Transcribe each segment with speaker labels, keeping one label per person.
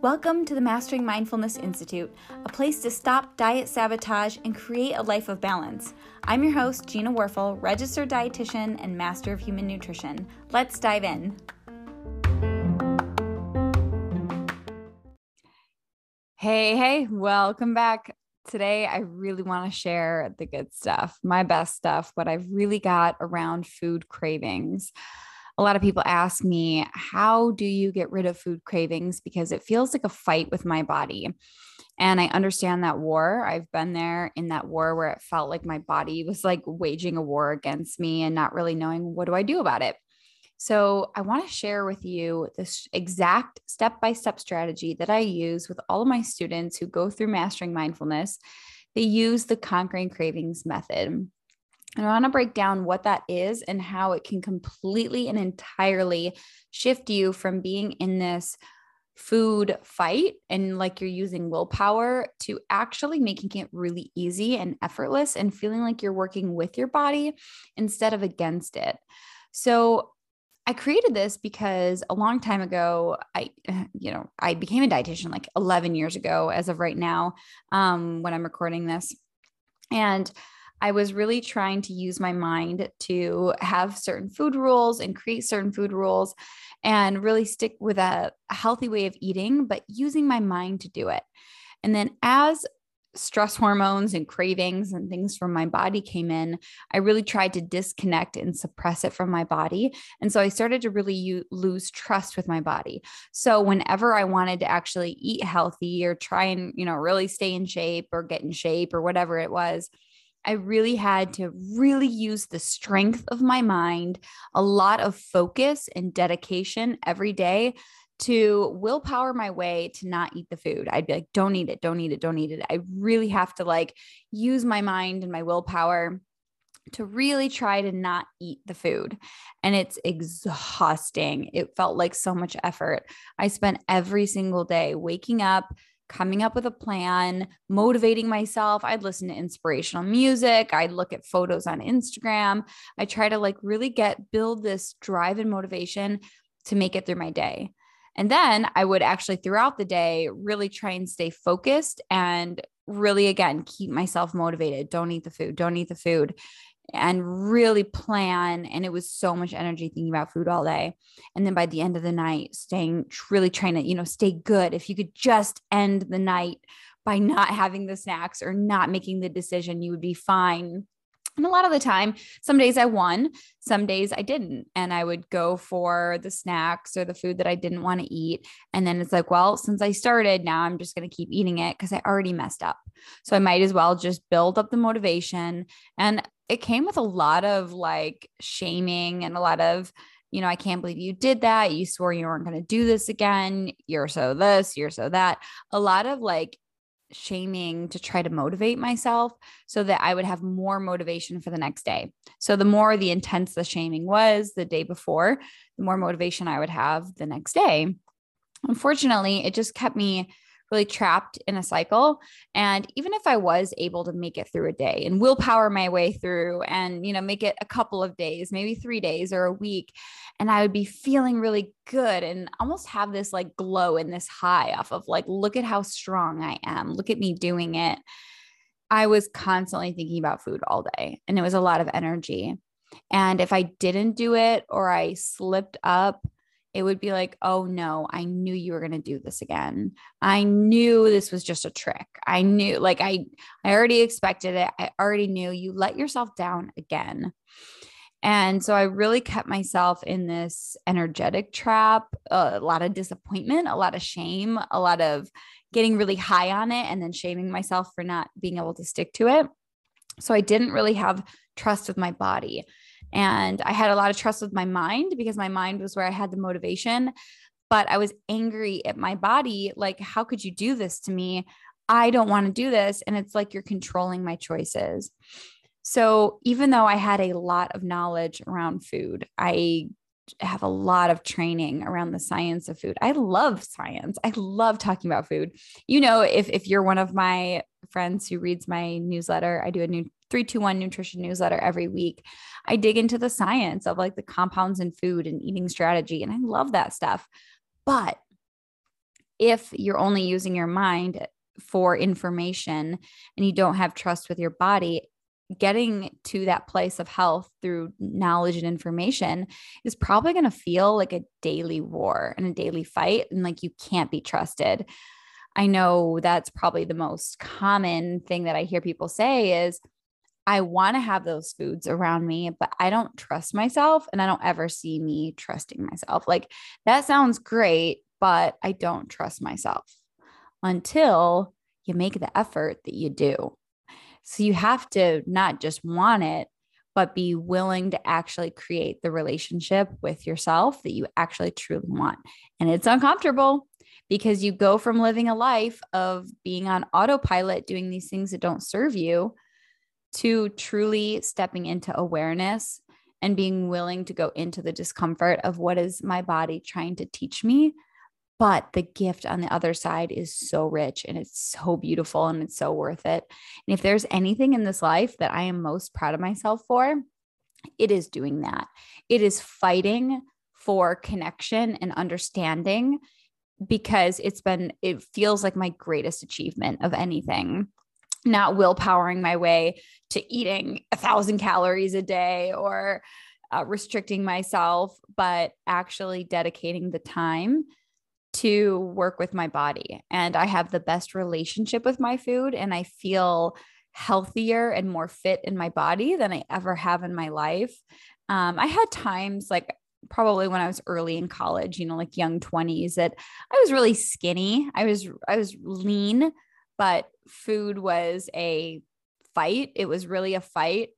Speaker 1: Welcome to the Mastering Mindfulness Institute, a place to stop diet sabotage and create a life of balance. I'm your host, Gina Werfel, registered dietitian and master of human nutrition. Let's dive in. Hey, hey, welcome back. Today, I really want to share the good stuff, my best stuff, what I've really got around food cravings a lot of people ask me, How do you get rid of food cravings? Because it feels like a fight with my body. And I understand that war. I've been there in that war where it felt like my body was like waging a war against me and not really knowing what do I do about it. So, I want to share with you this exact step by step strategy that I use with all of my students who go through mastering mindfulness. They use the conquering cravings method. And I want to break down what that is and how it can completely and entirely shift you from being in this food fight and like you're using willpower to actually making it really easy and effortless and feeling like you're working with your body instead of against it. So, I created this because a long time ago, I, you know, I became a dietitian like 11 years ago, as of right now, um, when I'm recording this. And I was really trying to use my mind to have certain food rules and create certain food rules and really stick with a, healthy way of eating, but using my mind to do it. And then as stress hormones and cravings and things from my body came in, I really tried to disconnect and suppress it from my body. And so I started to really u- lose trust with my body. So whenever I wanted to actually eat healthy or try and, you know, really stay in shape or get in shape or whatever it was, I really had to really use the strength of my mind, a lot of focus and dedication every day to willpower my way to not eat the food. I'd be like, don't eat it, don't eat it, don't eat it. I really have to like use my mind and my willpower to really try to not eat the food. And it's exhausting. It felt like so much effort. I spent every single day waking up, coming up with a plan, motivating myself. I'd listen to inspirational music. I'd look at photos on Instagram. I try to like really get build this drive and motivation to make it through my day. And then I would actually throughout the day really try and stay focused and really again keep myself motivated. Don't eat the food, don't eat the food and really plan. And it was so much energy thinking about food all day. And then by the end of the night, staying really trying to, you know, stay good. If you could just end the night by not having the snacks or not making the decision, you would be fine. And a lot of the time, some days I won, some days I didn't. And I would go for the snacks or the food that I didn't want to eat. And then it's like, well, since I started, now I'm just going to keep eating it because I already messed up. So I might as well just build up the motivation. And it came with a lot of like shaming and a lot of, you know, I can't believe you did that. You swore you weren't going to do this again. You're so this, you're so that. A lot of like shaming to try to motivate myself so that I would have more motivation for the next day. So the more the intense the shaming was the day before, the more motivation I would have the next day. Unfortunately, it just kept me really trapped in a cycle. And even if I was able to make it through a day and willpower my way through and, you know, make it a couple of days, maybe three days or a week, and I would be feeling really good and almost have this like glow and this high off of like, look at how strong I am. Look at me doing it. I was constantly thinking about food all day and it was a lot of energy. And if I didn't do it or I slipped up, it would be like, oh no, I knew you were going to do this again. I knew this was just a trick. I knew, like, I, I already expected it. I already knew you let yourself down again. And so I really kept myself in this energetic trap, a lot of disappointment, a lot of shame, a lot of getting really high on it and then shaming myself for not being able to stick to it. So I didn't really have trust with my body. And I had a lot of trust with my mind because my mind was where I had the motivation. But I was angry at my body. Like, how could you do this to me? I don't want to do this. And it's like you're controlling my choices. So even though I had a lot of knowledge around food, I have a lot of training around the science of food. I love science. I love talking about food. You know, if if you're one of my friends who reads my newsletter, I do a new 321 nutrition newsletter every week. I dig into the science of like the compounds in food and eating strategy, and I love that stuff. But if you're only using your mind for information and you don't have trust with your body, getting to that place of health through knowledge and information is probably going to feel like a daily war and a daily fight and like you can't be trusted. I know that's probably the most common thing that I hear people say is I want to have those foods around me, but I don't trust myself and I don't ever see me trusting myself. Like that sounds great, but I don't trust myself until you make the effort that you do. So you have to not just want it, but be willing to actually create the relationship with yourself that you actually truly want. And it's uncomfortable because you go from living a life of being on autopilot, doing these things that don't serve you, to truly stepping into awareness and being willing to go into the discomfort of what is my body trying to teach me but the gift on the other side is so rich and it's so beautiful and it's so worth it. And if there's anything in this life that I am most proud of myself for, it is doing that. It is fighting for connection and understanding because it's been, it feels like my greatest achievement of anything. Not willpowering my way to eating a thousand calories a day or uh, restricting myself, but actually dedicating the time to work with my body. And I have the best relationship with my food and I feel healthier and more fit in my body than I ever have in my life. Um, I had times like probably when I was early in college, you know, like young 20s that I was really skinny. I was I was lean, but food was a fight. It was really a fight.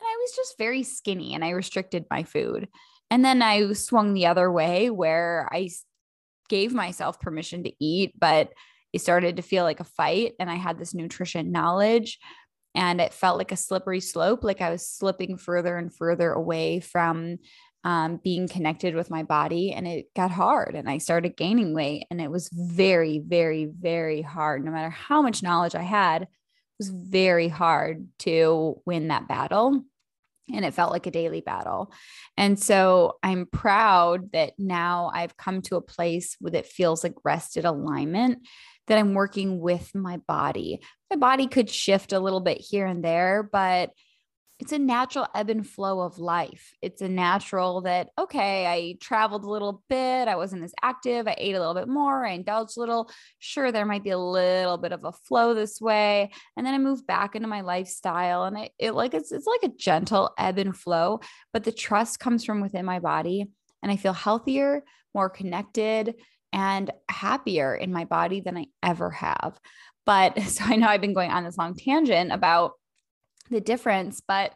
Speaker 1: And I was just very skinny and I restricted my food. And then I swung the other way where I gave myself permission to eat, but it started to feel like a fight. And I had this nutrition knowledge and it felt like a slippery slope. Like I was slipping further and further away from um, being connected with my body. And it got hard and I started gaining weight. And it was very, very, very hard. No matter how much knowledge I had, it was very hard to win that battle and it felt like a daily battle. And so I'm proud that now I've come to a place where it feels like rested alignment, that I'm working with my body. My body could shift a little bit here and there, but it's a natural ebb and flow of life. It's a natural that, okay, I traveled a little bit. I wasn't as active. I ate a little bit more. I indulged a little. Sure, there might be a little bit of a flow this way. And then I moved back into my lifestyle. And it, it like, it's, it's like a gentle ebb and flow, but the trust comes from within my body. And I feel healthier, more connected, and happier in my body than I ever have. But so I know I've been going on this long tangent about the difference. But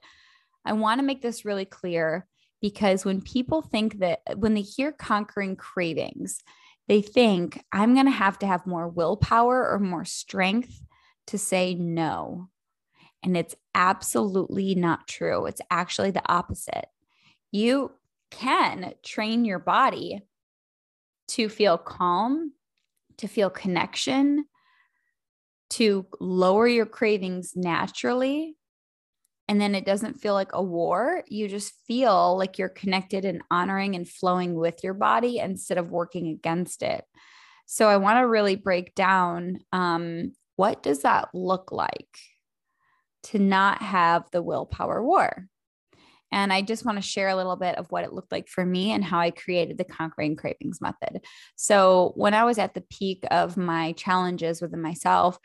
Speaker 1: I want to make this really clear because when people think that, when they hear conquering cravings, they think I'm going to have to have more willpower or more strength to say no. And it's absolutely not true. It's actually the opposite. You can train your body to feel calm, to feel connection, to lower your cravings naturally and then it doesn't feel like a war. You just feel like you're connected and honoring and flowing with your body instead of working against it. So I want to really break down um, what does that look like to not have the willpower war. And I just want to share a little bit of what it looked like for me and how I created the conquering cravings method. So, when I was at the peak of my challenges within myself,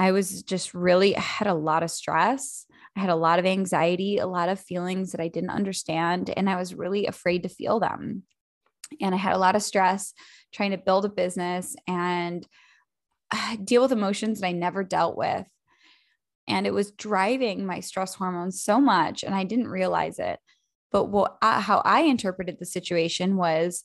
Speaker 1: I was just really I had a lot of stress. I had a lot of anxiety, a lot of feelings that I didn't understand, and I was really afraid to feel them. And I had a lot of stress trying to build a business and uh, deal with emotions that I never dealt with. And it was driving my stress hormones so much, and I didn't realize it. But what, uh, how I interpreted the situation was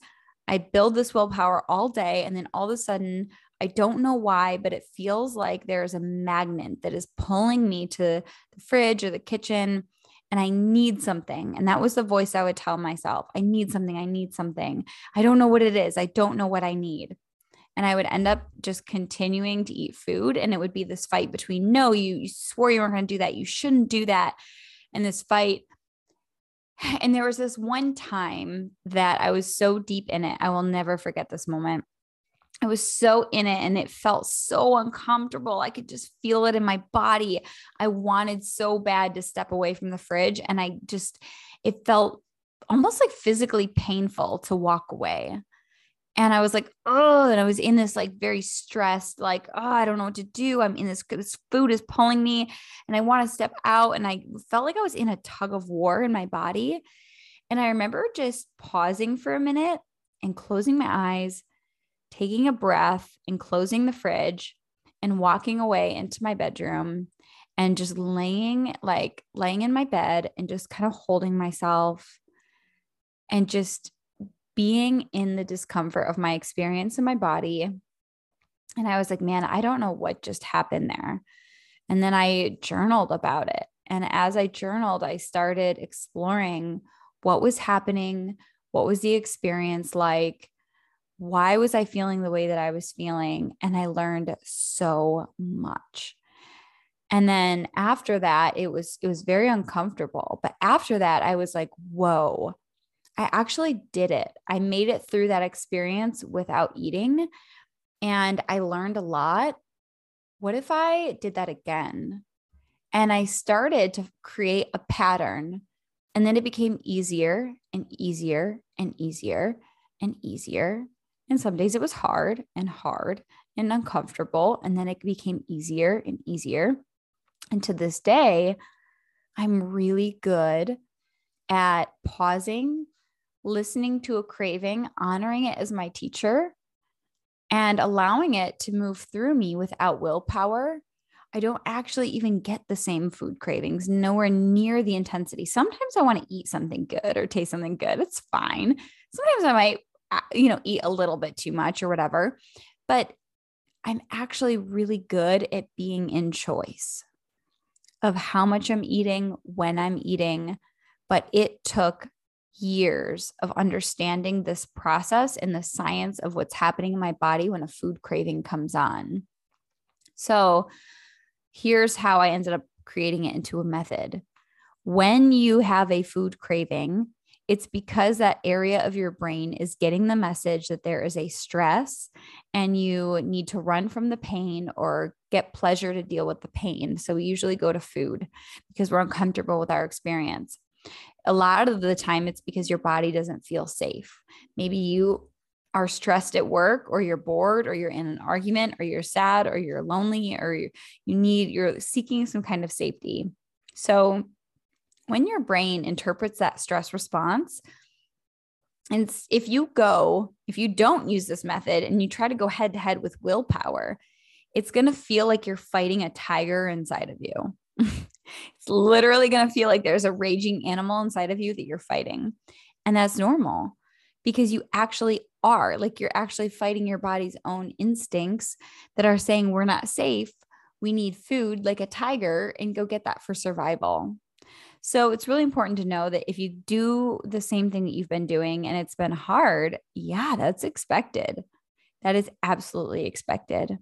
Speaker 1: I build this willpower all day, and then all of a sudden I don't know why, but it feels like there's a magnet that is pulling me to the fridge or the kitchen and I need something. And that was the voice I would tell myself I need something. I need something. I don't know what it is. I don't know what I need. And I would end up just continuing to eat food. And it would be this fight between, no, you, you swore you weren't going to do that. You shouldn't do that. And this fight. And there was this one time that I was so deep in it. I will never forget this moment. I was so in it and it felt so uncomfortable. I could just feel it in my body. I wanted so bad to step away from the fridge. And I just, it felt almost like physically painful to walk away. And I was like, oh, and I was in this like very stressed, like, oh, I don't know what to do. I'm in this, this food is pulling me and I want to step out. And I felt like I was in a tug of war in my body. And I remember just pausing for a minute and closing my eyes taking a breath and closing the fridge and walking away into my bedroom and just laying like laying in my bed and just kind of holding myself and just being in the discomfort of my experience in my body. And I was like, man, I don't know what just happened there. And then I journaled about it. And as I journaled, I started exploring what was happening, what was the experience like, why was I feeling the way that I was feeling? And I learned so much. And then after that, it was it was very uncomfortable. But after that, I was like, whoa, I actually did it. I made it through that experience without eating. And I learned a lot. What if I did that again? And I started to create a pattern. And then it became easier and easier and easier and easier and some days it was hard and hard and uncomfortable. And then it became easier and easier. And to this day, I'm really good at pausing, listening to a craving, honoring it as my teacher, and allowing it to move through me without willpower. I don't actually even get the same food cravings, nowhere near the intensity. Sometimes I want to eat something good or taste something good. It's fine. Sometimes I might Uh, you know, eat a little bit too much or whatever. But I'm actually really good at being in choice of how much I'm eating, when I'm eating. But it took years of understanding this process and the science of what's happening in my body when a food craving comes on. So here's how I ended up creating it into a method. When you have a food craving, it's because that area of your brain is getting the message that there is a stress and you need to run from the pain or get pleasure to deal with the pain. So we usually go to food because we're uncomfortable with our experience. A lot of the time, it's because your body doesn't feel safe. Maybe you are stressed at work or you're bored or you're in an argument or you're sad or you're lonely or you, you need you're seeking some kind of safety. So when your brain interprets that stress response, and if you go, if you don't use this method and you try to go head to head with willpower, it's going to feel like you're fighting a tiger inside of you. it's literally going to feel like there's a raging animal inside of you that you're fighting. And that's normal because you actually are like you're actually fighting your body's own instincts that are saying we're not safe. We need food like a tiger and go get that for survival. So it's really important to know that if you do the same thing that you've been doing and it's been hard, yeah, that's expected. That is absolutely expected.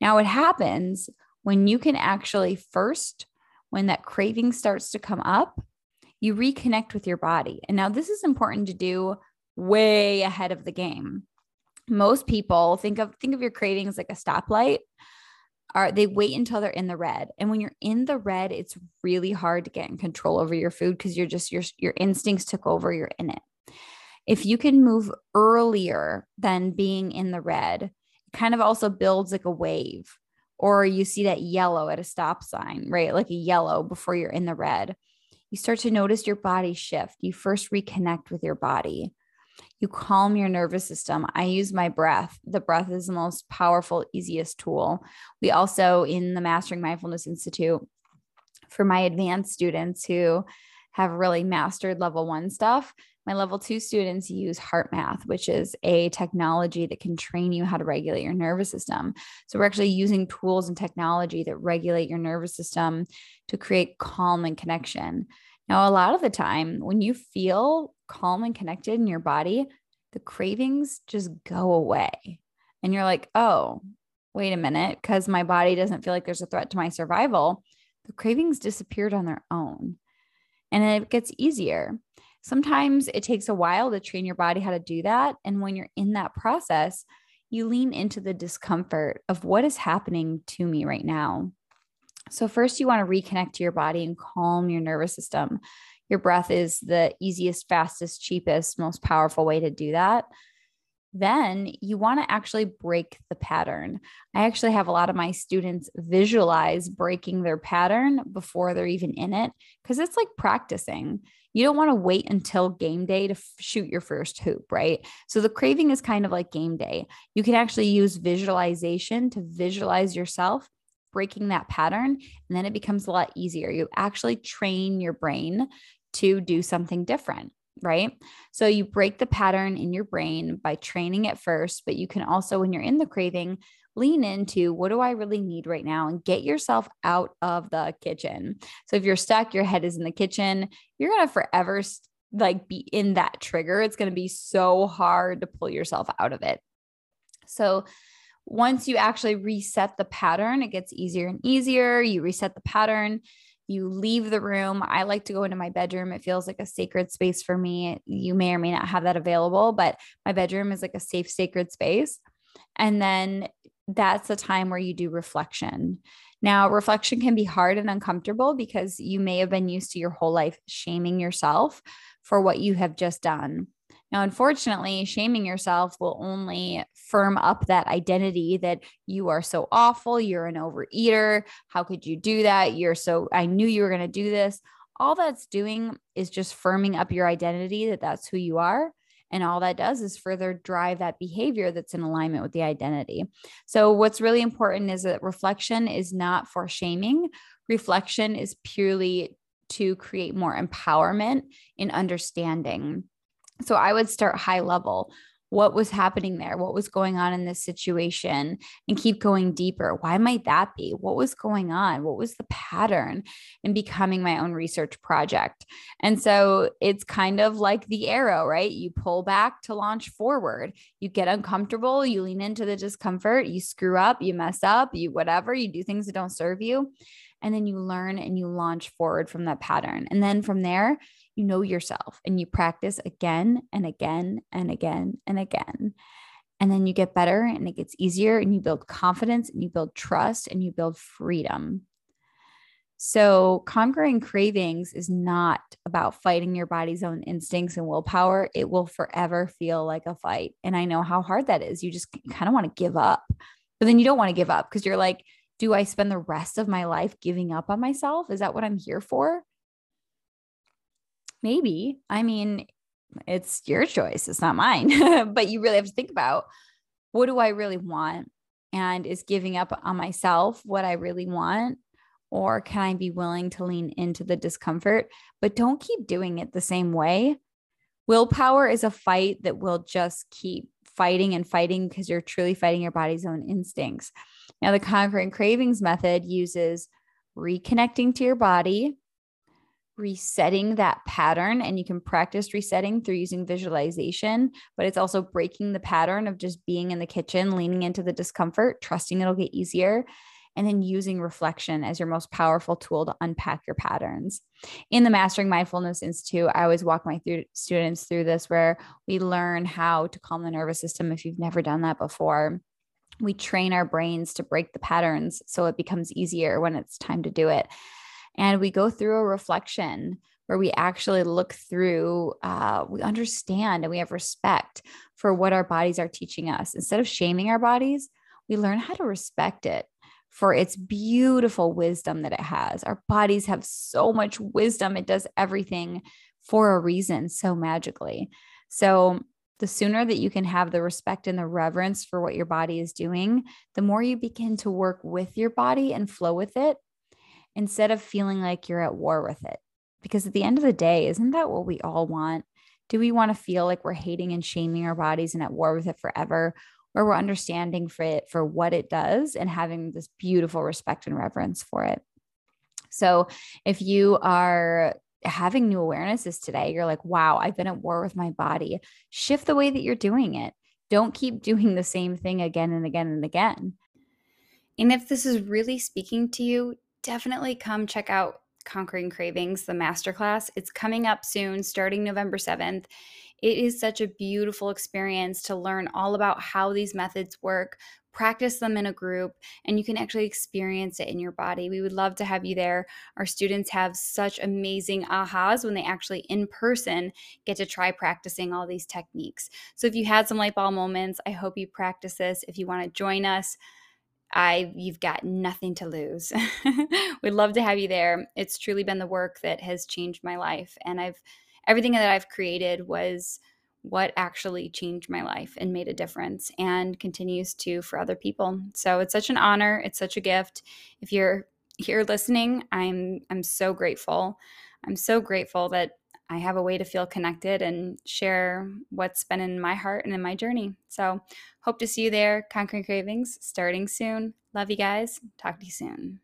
Speaker 1: Now, what happens when you can actually first, when that craving starts to come up, you reconnect with your body. And now this is important to do way ahead of the game. Most people think of think of your cravings like a stoplight are they wait until they're in the red. And when you're in the red, it's really hard to get in control over your food because you're just your your instincts took over, you're in it. If you can move earlier than being in the red, it kind of also builds like a wave. Or you see that yellow at a stop sign, right? Like a yellow before you're in the red. You start to notice your body shift. You first reconnect with your body you calm your nervous system. I use my breath. The breath is the most powerful, easiest tool. We also, in the Mastering Mindfulness Institute, for my advanced students who have really mastered level one stuff, my level two students use HeartMath, which is a technology that can train you how to regulate your nervous system. So we're actually using tools and technology that regulate your nervous system to create calm and connection. Now, a lot of the time, when you feel calm and connected in your body, the cravings just go away. and you're like, oh, wait a minute, because my body doesn't feel like there's a threat to my survival, the cravings disappeared on their own. And it gets easier. Sometimes it takes a while to train your body how to do that. And when you're in that process, you lean into the discomfort of what is happening to me right now. So, first, you want to reconnect to your body and calm your nervous system. Your breath is the easiest, fastest, cheapest, most powerful way to do that then you want to actually break the pattern. I actually have a lot of my students visualize breaking their pattern before they're even in it because it's like practicing. You don't want to wait until game day to f- shoot your first hoop, right? So the craving is kind of like game day. You can actually use visualization to visualize yourself breaking that pattern, and then it becomes a lot easier. You actually train your brain to do something different right? So you break the pattern in your brain by training it first, but you can also, when you're in the craving, lean into what do I really need right now and get yourself out of the kitchen. So if you're stuck, your head is in the kitchen, you're going to forever like be in that trigger. It's going to be so hard to pull yourself out of it. So once you actually reset the pattern, it gets easier and easier. You reset the pattern you leave the room. I like to go into my bedroom. It feels like a sacred space for me. You may or may not have that available, but my bedroom is like a safe, sacred space. And then that's a time where you do reflection. Now, reflection can be hard and uncomfortable because you may have been used to your whole life shaming yourself for what you have just done. Now, unfortunately, shaming yourself will only firm up that identity that you are so awful. You're an overeater. How could you do that? You're so, I knew you were going to do this. All that's doing is just firming up your identity that that's who you are. And all that does is further drive that behavior that's in alignment with the identity. So, what's really important is that reflection is not for shaming, reflection is purely to create more empowerment in understanding so I would start high level. What was happening there? What was going on in this situation? And keep going deeper. Why might that be? What was going on? What was the pattern in becoming my own research project? And so it's kind of like the arrow, right? You pull back to launch forward. You get uncomfortable, you lean into the discomfort, you screw up, you mess up, you whatever, you do things that don't serve you. And then you learn and you launch forward from that pattern. And then from there, you know yourself and you practice again and again and again and again. And then you get better and it gets easier and you build confidence and you build trust and you build freedom. So, conquering cravings is not about fighting your body's own instincts and willpower. It will forever feel like a fight. And I know how hard that is. You just kind of want to give up, but then you don't want to give up because you're like, do I spend the rest of my life giving up on myself? Is that what I'm here for? Maybe. I mean, it's your choice, it's not mine. but you really have to think about what do I really want? And is giving up on myself what I really want? Or can I be willing to lean into the discomfort? But don't keep doing it the same way. Willpower is a fight that will just keep fighting and fighting because you're truly fighting your body's own instincts. Now, the conquering cravings method uses reconnecting to your body, resetting that pattern and you can practice resetting through using visualization but it's also breaking the pattern of just being in the kitchen leaning into the discomfort trusting it'll get easier and then using reflection as your most powerful tool to unpack your patterns. In the Mastering Mindfulness Institute, I always walk my th- students through this where we learn how to calm the nervous system if you've never done that before. We train our brains to break the patterns so it becomes easier when it's time to do it and we go through a reflection where we actually look through, uh, we understand and we have respect for what our bodies are teaching us. Instead of shaming our bodies, we learn how to respect it for its beautiful wisdom that it has. Our bodies have so much wisdom, it does everything for a reason so magically. So, the sooner that you can have the respect and the reverence for what your body is doing, the more you begin to work with your body and flow with it instead of feeling like you're at war with it. Because at the end of the day, isn't that what we all want? Do we want to feel like we're hating and shaming our bodies and at war with it forever? Or we're understanding for it for what it does and having this beautiful respect and reverence for it. So if you are having new awarenesses today, you're like, wow, I've been at war with my body. Shift the way that you're doing it. Don't keep doing the same thing again and again and again.
Speaker 2: And if this is really speaking to you, definitely come check out Conquering Cravings, the masterclass. It's coming up soon, starting November 7th. It is such a beautiful experience to learn all about how these methods work, practice them in a group, and you can actually experience it in your body. We would love to have you there. Our students have such amazing ahas when they actually in person get to try practicing all these techniques. So if you had some light bulb moments, I hope you practice this. If you want to join us, I you've got nothing to lose. We'd love to have you there. It's truly been the work that has changed my life and I've everything that I've created was what actually changed my life and made a difference and continues to for other people. So it's such an honor, it's such a gift. If you're here listening, I'm I'm so grateful. I'm so grateful that I have a way to feel connected and share what's been in my heart and in my journey. So, hope to see you there. Conquering Cravings starting soon. Love you guys. Talk to you soon.